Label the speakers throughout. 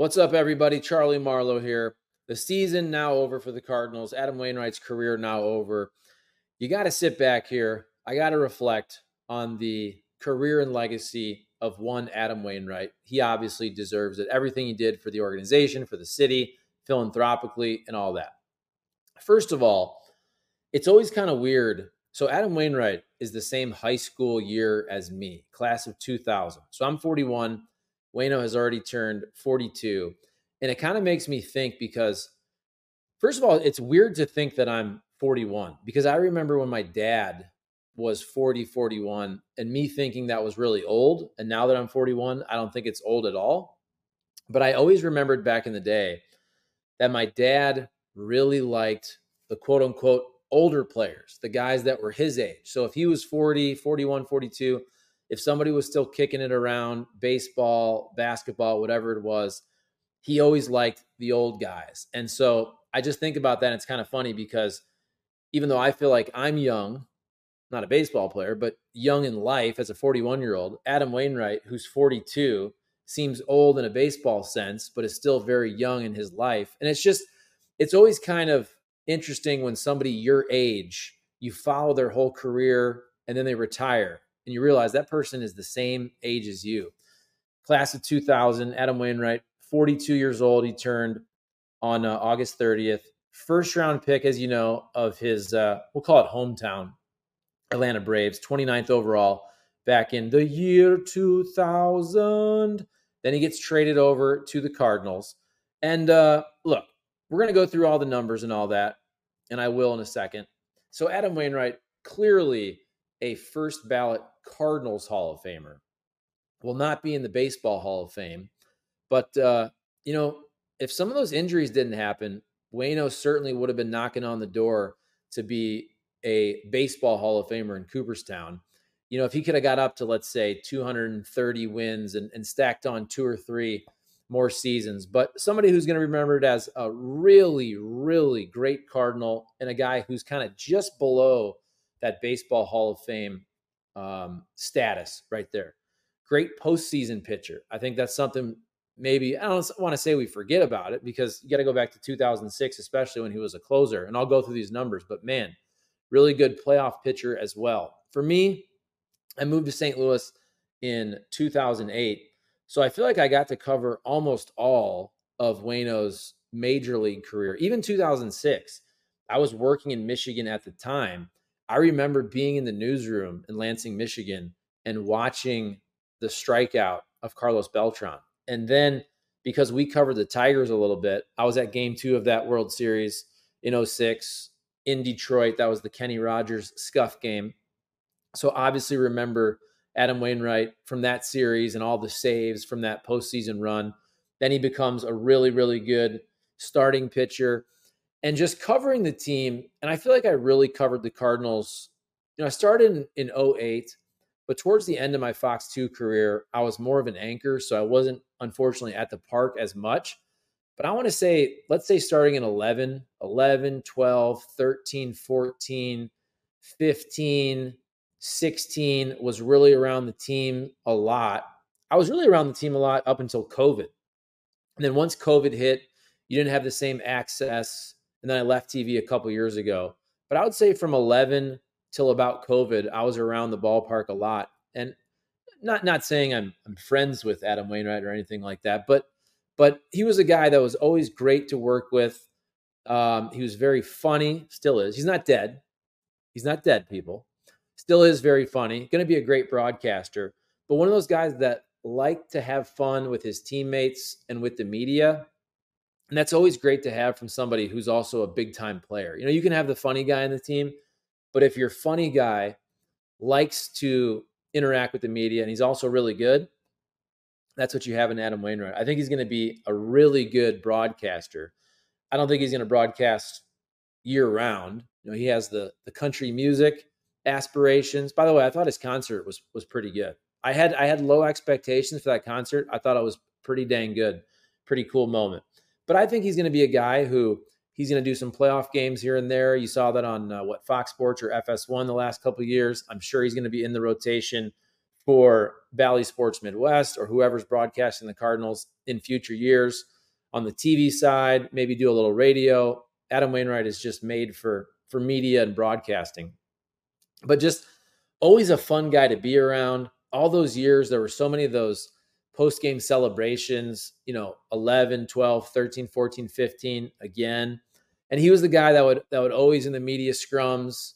Speaker 1: What's up, everybody? Charlie Marlow here. The season now over for the Cardinals. Adam Wainwright's career now over. You got to sit back here. I got to reflect on the career and legacy of one Adam Wainwright. He obviously deserves it. Everything he did for the organization, for the city, philanthropically, and all that. First of all, it's always kind of weird. So, Adam Wainwright is the same high school year as me, class of 2000. So, I'm 41. Wayno has already turned 42. And it kind of makes me think because, first of all, it's weird to think that I'm 41 because I remember when my dad was 40, 41, and me thinking that was really old. And now that I'm 41, I don't think it's old at all. But I always remembered back in the day that my dad really liked the quote unquote older players, the guys that were his age. So if he was 40, 41, 42, if somebody was still kicking it around, baseball, basketball, whatever it was, he always liked the old guys. And so I just think about that. And it's kind of funny because even though I feel like I'm young, not a baseball player, but young in life as a 41 year old, Adam Wainwright, who's 42, seems old in a baseball sense, but is still very young in his life. And it's just, it's always kind of interesting when somebody your age, you follow their whole career and then they retire and you realize that person is the same age as you. Class of 2000, Adam Wainwright, 42 years old. He turned on uh, August 30th. First round pick, as you know, of his, uh, we'll call it hometown, Atlanta Braves, 29th overall back in the year 2000. Then he gets traded over to the Cardinals. And uh, look, we're going to go through all the numbers and all that, and I will in a second. So, Adam Wainwright, clearly a first ballot Cardinals Hall of Famer. Will not be in the Baseball Hall of Fame. But, uh, you know, if some of those injuries didn't happen, Wayno certainly would have been knocking on the door to be a Baseball Hall of Famer in Cooperstown. You know, if he could have got up to, let's say, 230 wins and, and stacked on two or three more seasons, but somebody who's going to be remembered as a really, really great Cardinal and a guy who's kind of just below that Baseball Hall of Fame um, status right there. Great postseason pitcher. I think that's something maybe I don't want to say we forget about it because you got to go back to 2006, especially when he was a closer. And I'll go through these numbers, but man, really good playoff pitcher as well. For me, I moved to St. Louis in 2008. So I feel like I got to cover almost all of Wayno's major league career, even 2006. I was working in Michigan at the time I remember being in the newsroom in Lansing, Michigan, and watching the strikeout of Carlos Beltran. And then because we covered the Tigers a little bit, I was at game two of that World Series in 06 in Detroit. That was the Kenny Rogers scuff game. So obviously remember Adam Wainwright from that series and all the saves from that postseason run. Then he becomes a really, really good starting pitcher and just covering the team. And I feel like I really covered the Cardinals. You know, I started in, in 08, but towards the end of my Fox 2 career, I was more of an anchor. So I wasn't, unfortunately, at the park as much. But I want to say, let's say starting in 11, 11, 12, 13, 14, 15, 16 was really around the team a lot. I was really around the team a lot up until COVID. And then once COVID hit, you didn't have the same access and then I left TV a couple years ago. But I would say from 11 till about COVID, I was around the ballpark a lot, and not not saying I'm I'm friends with Adam Wainwright or anything like that, but but he was a guy that was always great to work with. Um, he was very funny, still is. He's not dead. He's not dead, people. Still is very funny. Going to be a great broadcaster, but one of those guys that liked to have fun with his teammates and with the media and that's always great to have from somebody who's also a big time player. You know, you can have the funny guy in the team, but if your funny guy likes to interact with the media and he's also really good, that's what you have in Adam Wainwright. I think he's going to be a really good broadcaster. I don't think he's going to broadcast year round. You know, he has the the country music aspirations. By the way, I thought his concert was was pretty good. I had I had low expectations for that concert. I thought it was pretty dang good. Pretty cool moment. But I think he's going to be a guy who he's going to do some playoff games here and there. You saw that on uh, what Fox Sports or FS1 the last couple years. I'm sure he's going to be in the rotation for Bally Sports Midwest or whoever's broadcasting the Cardinals in future years on the TV side, maybe do a little radio. Adam Wainwright is just made for for media and broadcasting. But just always a fun guy to be around. All those years there were so many of those post game celebrations, you know, 11, 12, 13, 14, 15 again. And he was the guy that would that would always in the media scrums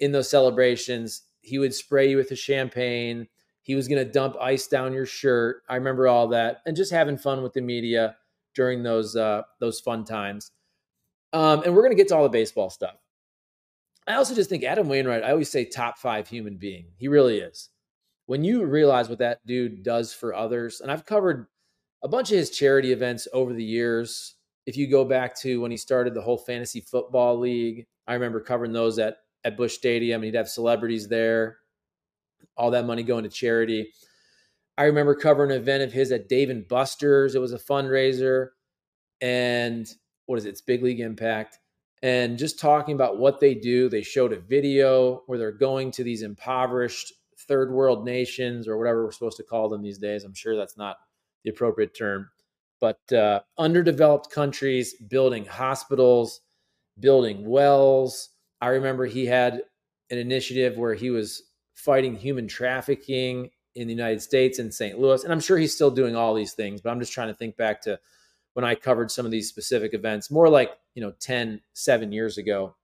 Speaker 1: in those celebrations, he would spray you with the champagne. He was going to dump ice down your shirt. I remember all that and just having fun with the media during those uh those fun times. Um, and we're going to get to all the baseball stuff. I also just think Adam Wainwright, I always say top 5 human being. He really is when you realize what that dude does for others, and I've covered a bunch of his charity events over the years. If you go back to when he started the whole fantasy football league, I remember covering those at at Busch Stadium, and he'd have celebrities there, all that money going to charity. I remember covering an event of his at Dave and Buster's. It was a fundraiser, and what is it? It's Big League Impact, and just talking about what they do. They showed a video where they're going to these impoverished third world nations or whatever we're supposed to call them these days. I'm sure that's not the appropriate term, but uh, underdeveloped countries building hospitals, building wells. I remember he had an initiative where he was fighting human trafficking in the United States in St. Louis. And I'm sure he's still doing all these things, but I'm just trying to think back to when I covered some of these specific events, more like, you know, 10, seven years ago.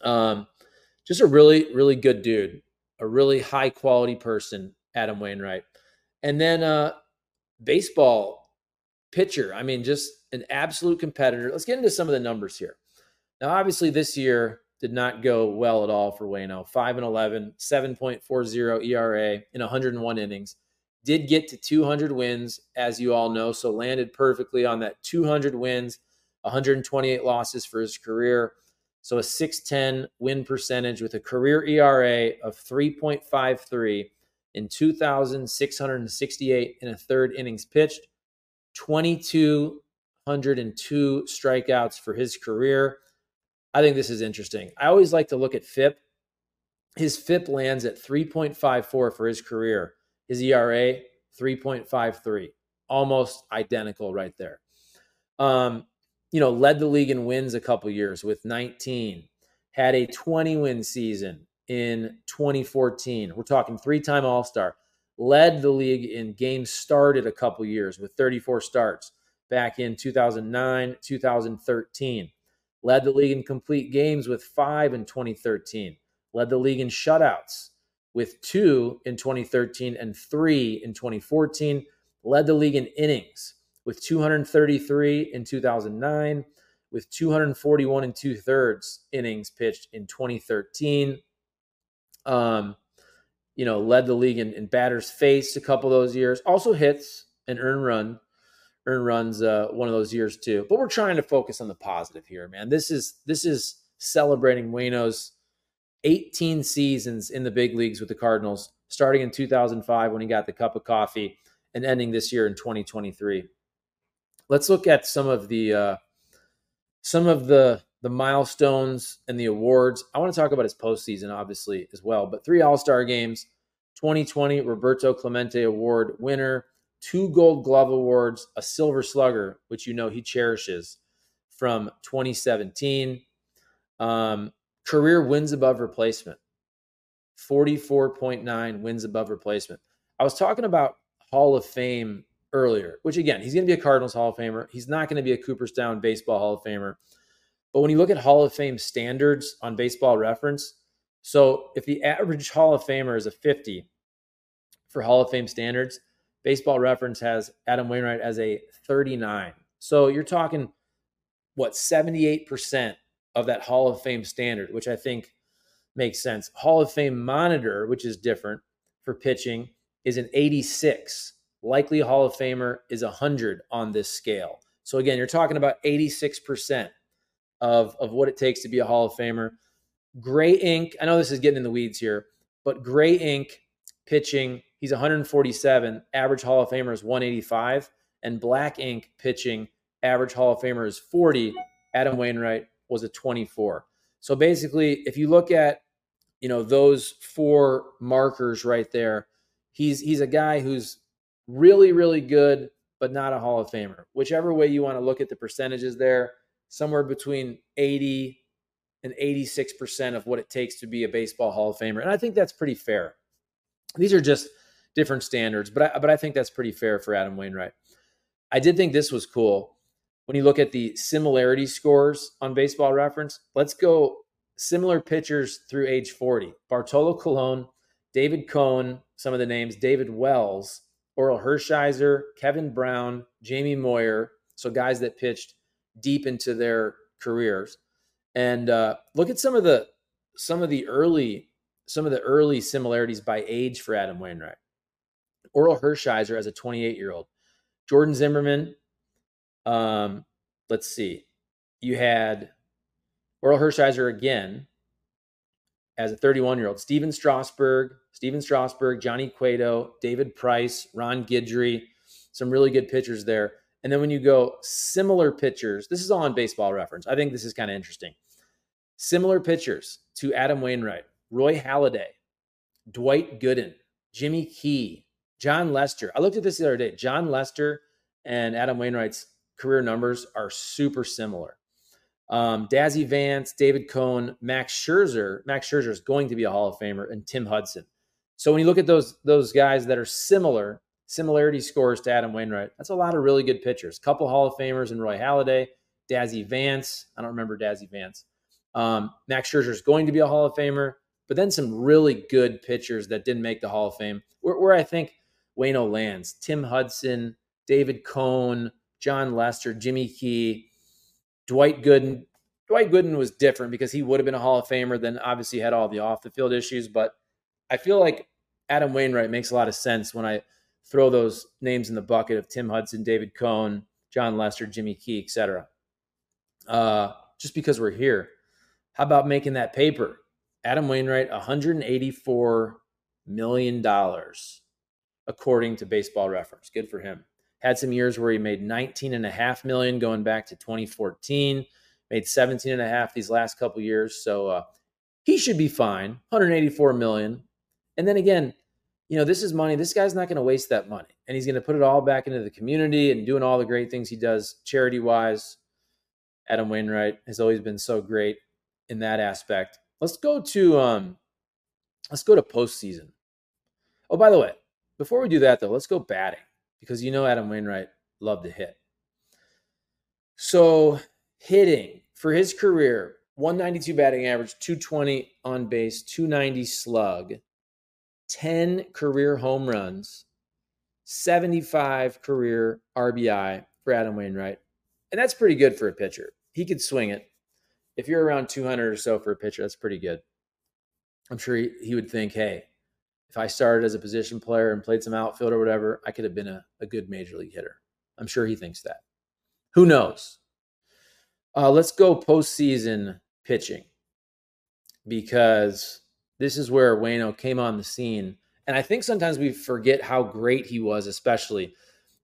Speaker 1: Um, just a really, really good dude a really high quality person, Adam Wainwright. And then uh baseball pitcher. I mean, just an absolute competitor. Let's get into some of the numbers here. Now, obviously, this year did not go well at all for Wayno. 5 and 11, 7.40 ERA in 101 innings. Did get to 200 wins, as you all know, so landed perfectly on that 200 wins, 128 losses for his career. So a 610 win percentage with a career ERA of 3.53 in 2,668 in a third innings pitched, 2,202 strikeouts for his career. I think this is interesting. I always like to look at FIP. His FIP lands at 3.54 for his career. His ERA, 3.53. Almost identical right there. Um, you know, led the league in wins a couple years with 19, had a 20 win season in 2014. We're talking three time All Star, led the league in games started a couple years with 34 starts back in 2009, 2013. Led the league in complete games with five in 2013. Led the league in shutouts with two in 2013 and three in 2014. Led the league in innings with 233 in 2009, with 241 and two thirds innings pitched in 2013. Um, you know, led the league in, in batters faced a couple of those years. Also hits and earn run, earn runs uh, one of those years too. But we're trying to focus on the positive here, man. This is this is celebrating Wayno's 18 seasons in the big leagues with the Cardinals, starting in 2005 when he got the cup of coffee and ending this year in 2023 let's look at some of the uh, some of the the milestones and the awards. I want to talk about his postseason, obviously, as well. But three All Star games, 2020 Roberto Clemente Award winner, two Gold Glove awards, a Silver Slugger, which you know he cherishes from 2017. Um, career wins above replacement, 44.9 wins above replacement. I was talking about Hall of Fame earlier, which again, he's going to be a Cardinals Hall of Famer. He's not going to be a Cooperstown Baseball Hall of Famer. But when you look at Hall of Fame standards on baseball reference, so if the average Hall of Famer is a 50 for Hall of Fame standards, baseball reference has Adam Wainwright as a 39. So you're talking what 78% of that Hall of Fame standard, which I think makes sense. Hall of Fame monitor, which is different for pitching, is an 86 likely Hall of Famer is 100 on this scale. So again, you're talking about 86% of, of what it takes to be a Hall of Famer. Gray ink, I know this is getting in the weeds here, but gray ink pitching, he's 147. Average Hall of Famer is 185. And black ink pitching, average Hall of Famer is 40. Adam Wainwright was a 24. So basically, if you look at you know those four markers right there, he's he's a guy who's really really good, but not a Hall of Famer. Whichever way you want to look at the percentages there, somewhere between 80 and 86% of what it takes to be a baseball Hall of Famer. And I think that's pretty fair. These are just different standards, but I, but I think that's pretty fair for Adam Wainwright. I did think this was cool. When you look at the similarity scores on baseball reference, let's go similar pitchers through age 40. Bartolo Colon, David Cone, some of the names, David Wells, Orel Hershiser, Kevin Brown, Jamie Moyer. So guys that pitched deep into their careers. And uh, look at some of the some of the early some of the early similarities by age for Adam Wainwright. Orel Hershiser as a 28 year old, Jordan Zimmermann. Um, let's see, you had Orel Hershiser again as a 31 year old, Stephen Strasburg, Stephen Strasburg, Johnny Cueto, David Price, Ron Guidry, some really good pitchers there. And then when you go similar pitchers, this is all on baseball reference. I think this is kind of interesting. Similar pitchers to Adam Wainwright, Roy Halladay, Dwight Gooden, Jimmy Key, Jon Lester. I looked at this the other day. Jon Lester and Adam Wainwright's career numbers are super similar. Um, Dazzy Vance, David Cone, Max Scherzer. Max Scherzer is going to be a Hall of Famer, and Tim Hudson. So when you look at those those guys that are similar, similarity scores to Adam Wainwright, that's a lot of really good pitchers. Couple Hall of Famers in Roy Halladay, Dazzy Vance. I don't remember Dazzy Vance. Um, Max Scherzer is going to be a Hall of Famer, but then some really good pitchers that didn't make the Hall of Fame. Where, where I think Wayno lands: Tim Hudson, David Cone, Jon Lester, Jimmy Key, Dwight Gooden. Dwight Gooden was different because he would have been a Hall of Famer. Then obviously had all the off the field issues, but I feel like Adam Wainwright makes a lot of sense when I throw those names in the bucket of Tim Hudson, David Cone, Jon Lester, Jimmy Key, etc. Uh, just because we're here. How about making that paper? Adam Wainwright, $184 million, according to baseball reference. Good for him. Had some years where he made 19 and a half million going back to 2014, made 17 and a half these last couple years. So uh, he should be fine. 184 million. And then again, you know, this is money. This guy's not going to waste that money. And he's going to put it all back into the community and doing all the great things he does charity wise. Adam Wainwright has always been so great in that aspect. Let's go to um let's go to postseason. Oh, by the way, before we do that though, let's go batting because you know Adam Wainwright loved to hit. So hitting for his career, 192 batting average, 220 on base, 290 slug, 10 career home runs, 75 career RBI for Adam Wainwright. And that's pretty good for a pitcher. He could swing it. If you're around 200 or so for a pitcher, that's pretty good. I'm sure he, he would think, hey, if I started as a position player and played some outfield or whatever, I could have been a, a good major league hitter. I'm sure he thinks that. Who knows? Uh, let's go postseason pitching because this is where Wayno came on the scene. And I think sometimes we forget how great he was, especially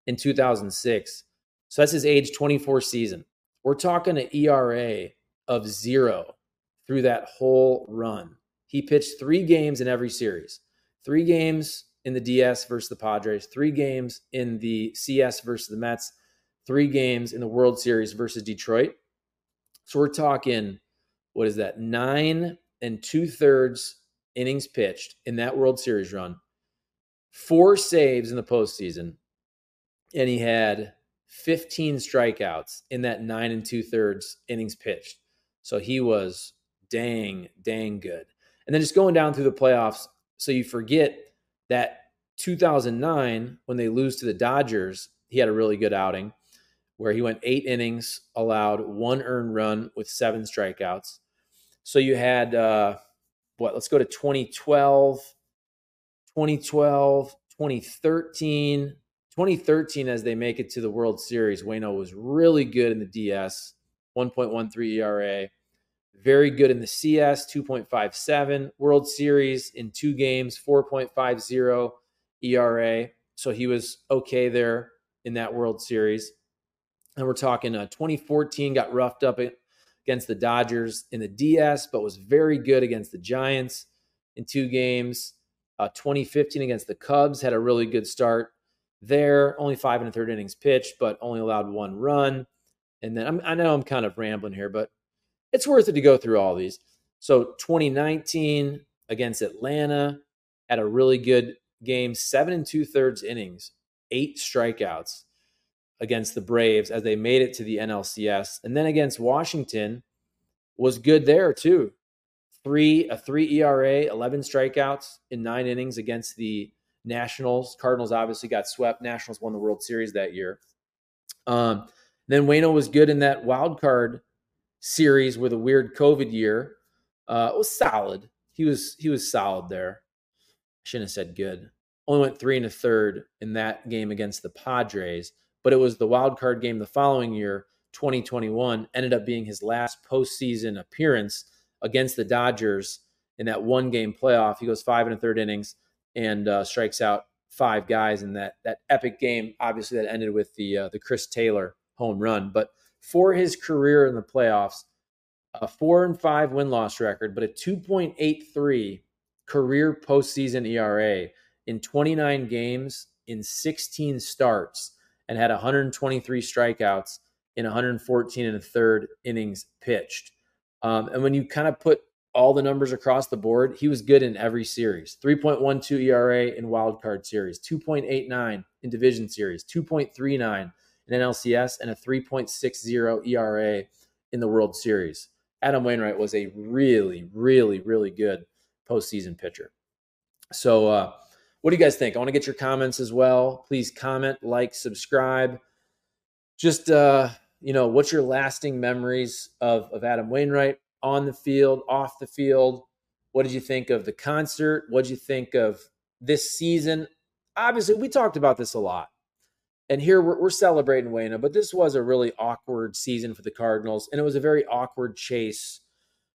Speaker 1: in 2006. So that's his age 24 season. We're talking an ERA of zero through that whole run. He pitched three games in every series three games in the DS versus the Padres, three games in the CS versus the Mets, three games in the World Series versus Detroit. So we're talking, what is that? Nine and two thirds innings pitched in that World Series run, four saves in the postseason, and he had 15 strikeouts in that nine and two thirds innings pitched. So he was dang, dang good. And then just going down through the playoffs, so you forget that 2009, when they lose to the Dodgers, he had a really good outing where he went eight innings, allowed one earned run with seven strikeouts. So you had uh, what? Let's go to 2012, 2012, 2013. 2013, as they make it to the World Series, Wayno was really good in the DS, 1.13 ERA. Very good in the CS, 2.57. World Series in two games, 4.50 ERA. So he was okay there in that World Series. And we're talking uh, 2014 got roughed up against the Dodgers in the DS, but was very good against the Giants in two games. Uh, 2015 against the Cubs had a really good start there. Only five and a third innings pitched, but only allowed one run. And then I'm, I know I'm kind of rambling here, but it's worth it to go through all these. So 2019 against Atlanta had a really good game, seven and two thirds innings, eight strikeouts against the Braves as they made it to the NLCS. And then against Washington was good there too. Three a three ERA, 11 strikeouts in nine innings against the Nationals. Cardinals obviously got swept. Nationals won the World Series that year. Um, then Wayno was good in that wild card series with a weird COVID year. Uh, it was solid. He was he was solid there. I shouldn't have said good. Only went three and a third in that game against the Padres, but it was the wild card game the following year, 2021, ended up being his last postseason appearance against the Dodgers in that one game playoff. He goes five and a third innings and uh, strikes out five guys in that that epic game. Obviously, that ended with the uh, the Chris Taylor home run. But for his career in the playoffs, a four and five win loss record, but a 2.83 career postseason ERA in 29 games in 16 starts and had 123 strikeouts in 114 and a third innings pitched. Um, and when you kind of put all the numbers across the board, he was good in every series. 3.12 ERA in wild card series, 2.89 in division series, 2.39 in NLCS, and a 3.60 ERA in the World Series. Adam Wainwright was a really, really, really good postseason pitcher. So, uh, what do you guys think? I want to get your comments as well. Please comment, like, subscribe. Just, uh, you know, what's your lasting memories of, of Adam Wainwright on the field, off the field? What did you think of the concert? What did you think of this season? Obviously, we talked about this a lot. And here we're, we're celebrating Wayno, but this was a really awkward season for the Cardinals. And it was a very awkward chase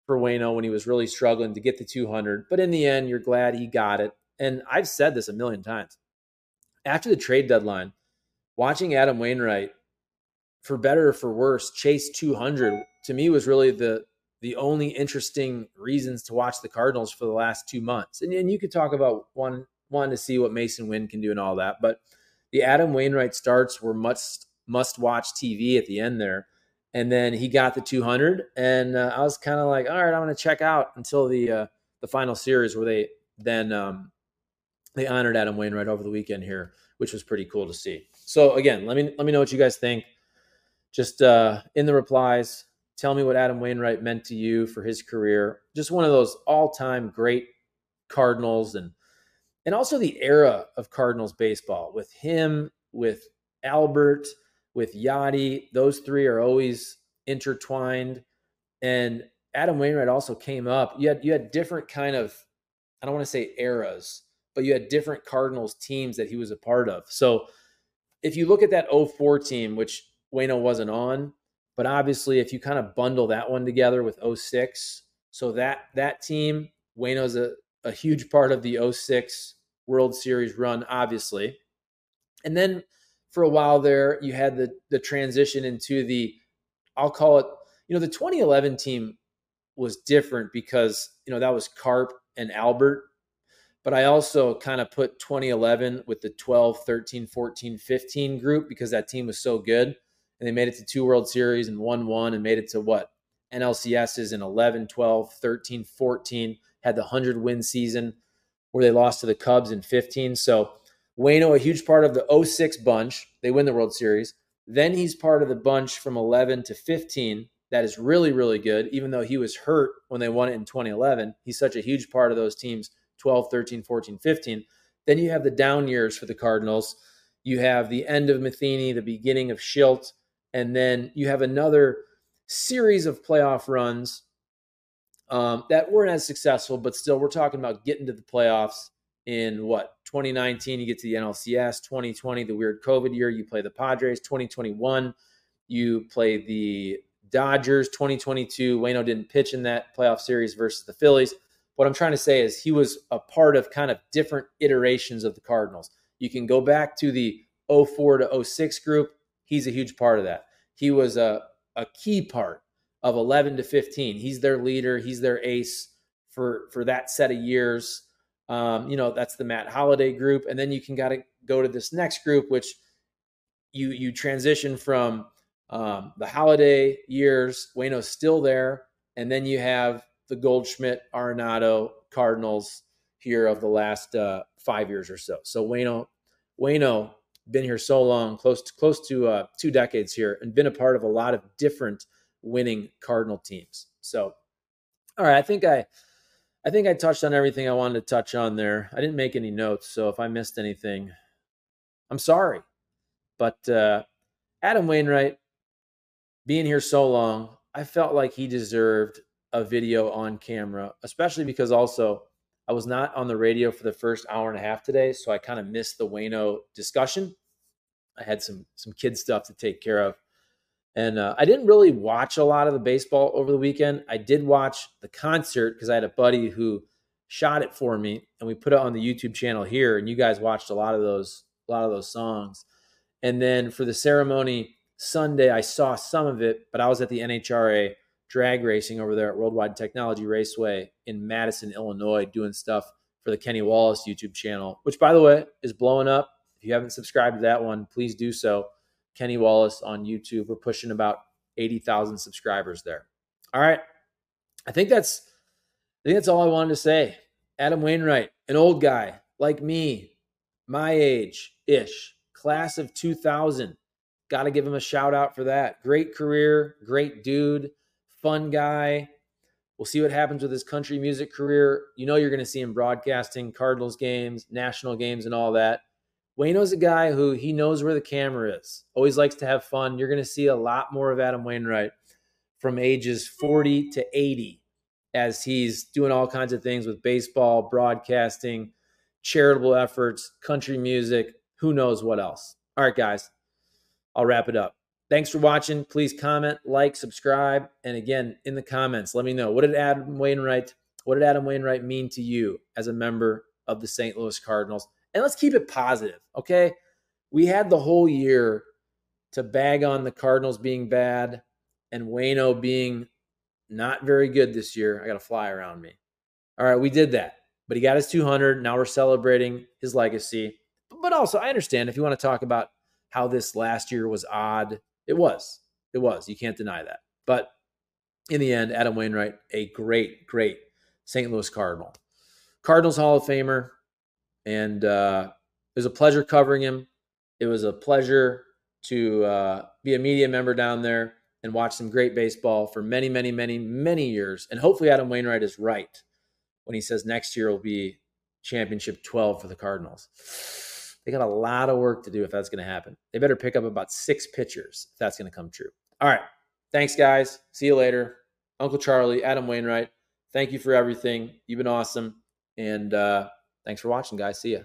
Speaker 1: for Wayno when he was really struggling to get the 200. But in the end, you're glad he got it. And I've said this a million times. After the trade deadline, watching Adam Wainwright, for better or for worse, chase 200 to me was really the the only interesting reasons to watch the Cardinals for the last two months. And, and you could talk about one wanting to see what Masyn Winn can do and all that, but the Adam Wainwright starts were must must watch TV at the end there. And then he got the 200, and uh, I was kind of like, all right, I'm going to check out until the uh, the final series where they then um, they honored Adam Wainwright over the weekend here, which was pretty cool to see. So again, let me let me know what you guys think. Just uh, in the replies, tell me what Adam Wainwright meant to you for his career. Just one of those all-time great Cardinals and and also the era of Cardinals baseball with him, with Albert, with Yadi. Those three are always intertwined. And Adam Wainwright also came up. You had you had different kind of I don't want to say eras, but you had different Cardinals teams that he was a part of. So if you look at that 04 team, which Wayno wasn't on, but obviously if you kind of bundle that one together with 06, so that that team, Wayno's a, a huge part of the 06 World Series run, obviously. And then for a while there, you had the the transition into the I'll call it, you know, the 2011 team was different because, you know, that was Carp and Albert but I also kind of put 2011 with the 12, 13, 14, 15 group because that team was so good. And they made it to two World Series and won one and made it to what? NLCSs in 11, 12, 13, 14, had the 100 win season where they lost to the Cubs in 15. So Wayno, a huge part of the 06 bunch, they win the World Series. Then he's part of the bunch from 11 to 15 that is really, really good, even though he was hurt when they won it in 2011. He's such a huge part of those teams 12, 13, 14, 15. Then you have the down years for the Cardinals. You have the end of Matheny, the beginning of Shildt. and then you have another series of playoff runs um, that weren't as successful, but still, we're talking about getting to the playoffs in what 2019 you get to the NLCS 2020 the weird covid year you play the Padres 2021 you play the Dodgers 2022 Wayno didn't pitch in that playoff series versus the Phillies what I'm trying to say is he was a part of kind of different iterations of the Cardinals. You can go back to the 04 to 06 group. He's a huge part of that. He was a, a key part of 11 to 15. He's their leader. He's their ace for, for that set of years. Um, you know, that's the Matt Holliday group. And then you can got to go to this next group, which you you transition from um, the Holliday years. Wayno's still there, and then you have the Goldschmidt, Arenado, Cardinals here of the last uh, five years or so. So Wayno, Wayno, been here so long, close to close to uh, two decades here, and been a part of a lot of different winning Cardinal teams. So, all right, I think I, I think I touched on everything I wanted to touch on there. I didn't make any notes, so if I missed anything, I'm sorry. But uh, Adam Wainwright, being here so long, I felt like he deserved a video on camera, especially because also I was not on the radio for the first hour and a half today, so I kind of missed the Wayno discussion. I had some some kid stuff to take care of, and uh, I didn't really watch a lot of the baseball over the weekend. I did watch the concert because I had a buddy who shot it for me, and we put it on the YouTube channel here, and you guys watched a lot of those a lot of those songs. And then for the ceremony Sunday, I saw some of it, but I was at the NHRA drag racing over there at Worldwide Technology Raceway in Madison, Illinois, doing stuff for the Kenny Wallace YouTube channel, which, by the way, is blowing up. If you haven't subscribed to that one, please do so. Kenny Wallace on YouTube. We're pushing about 80,000 subscribers there. All right. I think that's I think that's all I wanted to say. Adam Wainwright, an old guy like me, my age ish, class of 2000. Got to give him a shout out for that. Great career, great dude fun guy. We'll see what happens with his country music career. You know, you're going to see him broadcasting Cardinals games, national games, and all that. Wayno's a guy who he knows where the camera is, always likes to have fun. You're going to see a lot more of Adam Wainwright from ages 40 to 80 as he's doing all kinds of things with baseball, broadcasting, charitable efforts, country music, who knows what else. All right, guys, I'll wrap it up. Thanks for watching. Please comment, like, subscribe, and again, in the comments, let me know what did Adam Wainwright, what did Adam Wainwright mean to you as a member of the St. Louis Cardinals? And let's keep it positive, okay? We had the whole year to bag on the Cardinals being bad and Wayno being not very good this year. I got a fly around me. All right, we did that. But he got his 200. Now we're celebrating his legacy. But also, I understand if you want to talk about how this last year was odd it was. It was. You can't deny that. But in the end, Adam Wainwright, a great, great St. Louis Cardinal. Cardinals Hall of Famer. And uh, it was a pleasure covering him. It was a pleasure to uh, be a media member down there and watch some great baseball for many, many, many, many years. And hopefully, Adam Wainwright is right when he says next year will be championship 12 for the Cardinals. They got a lot of work to do if that's going to happen. They better pick up about six pitchers if that's going to come true. All right. Thanks, guys. See you later. Uncle Charlie, Adam Wainwright, thank you for everything. You've been awesome. And uh, thanks for watching, guys. See ya.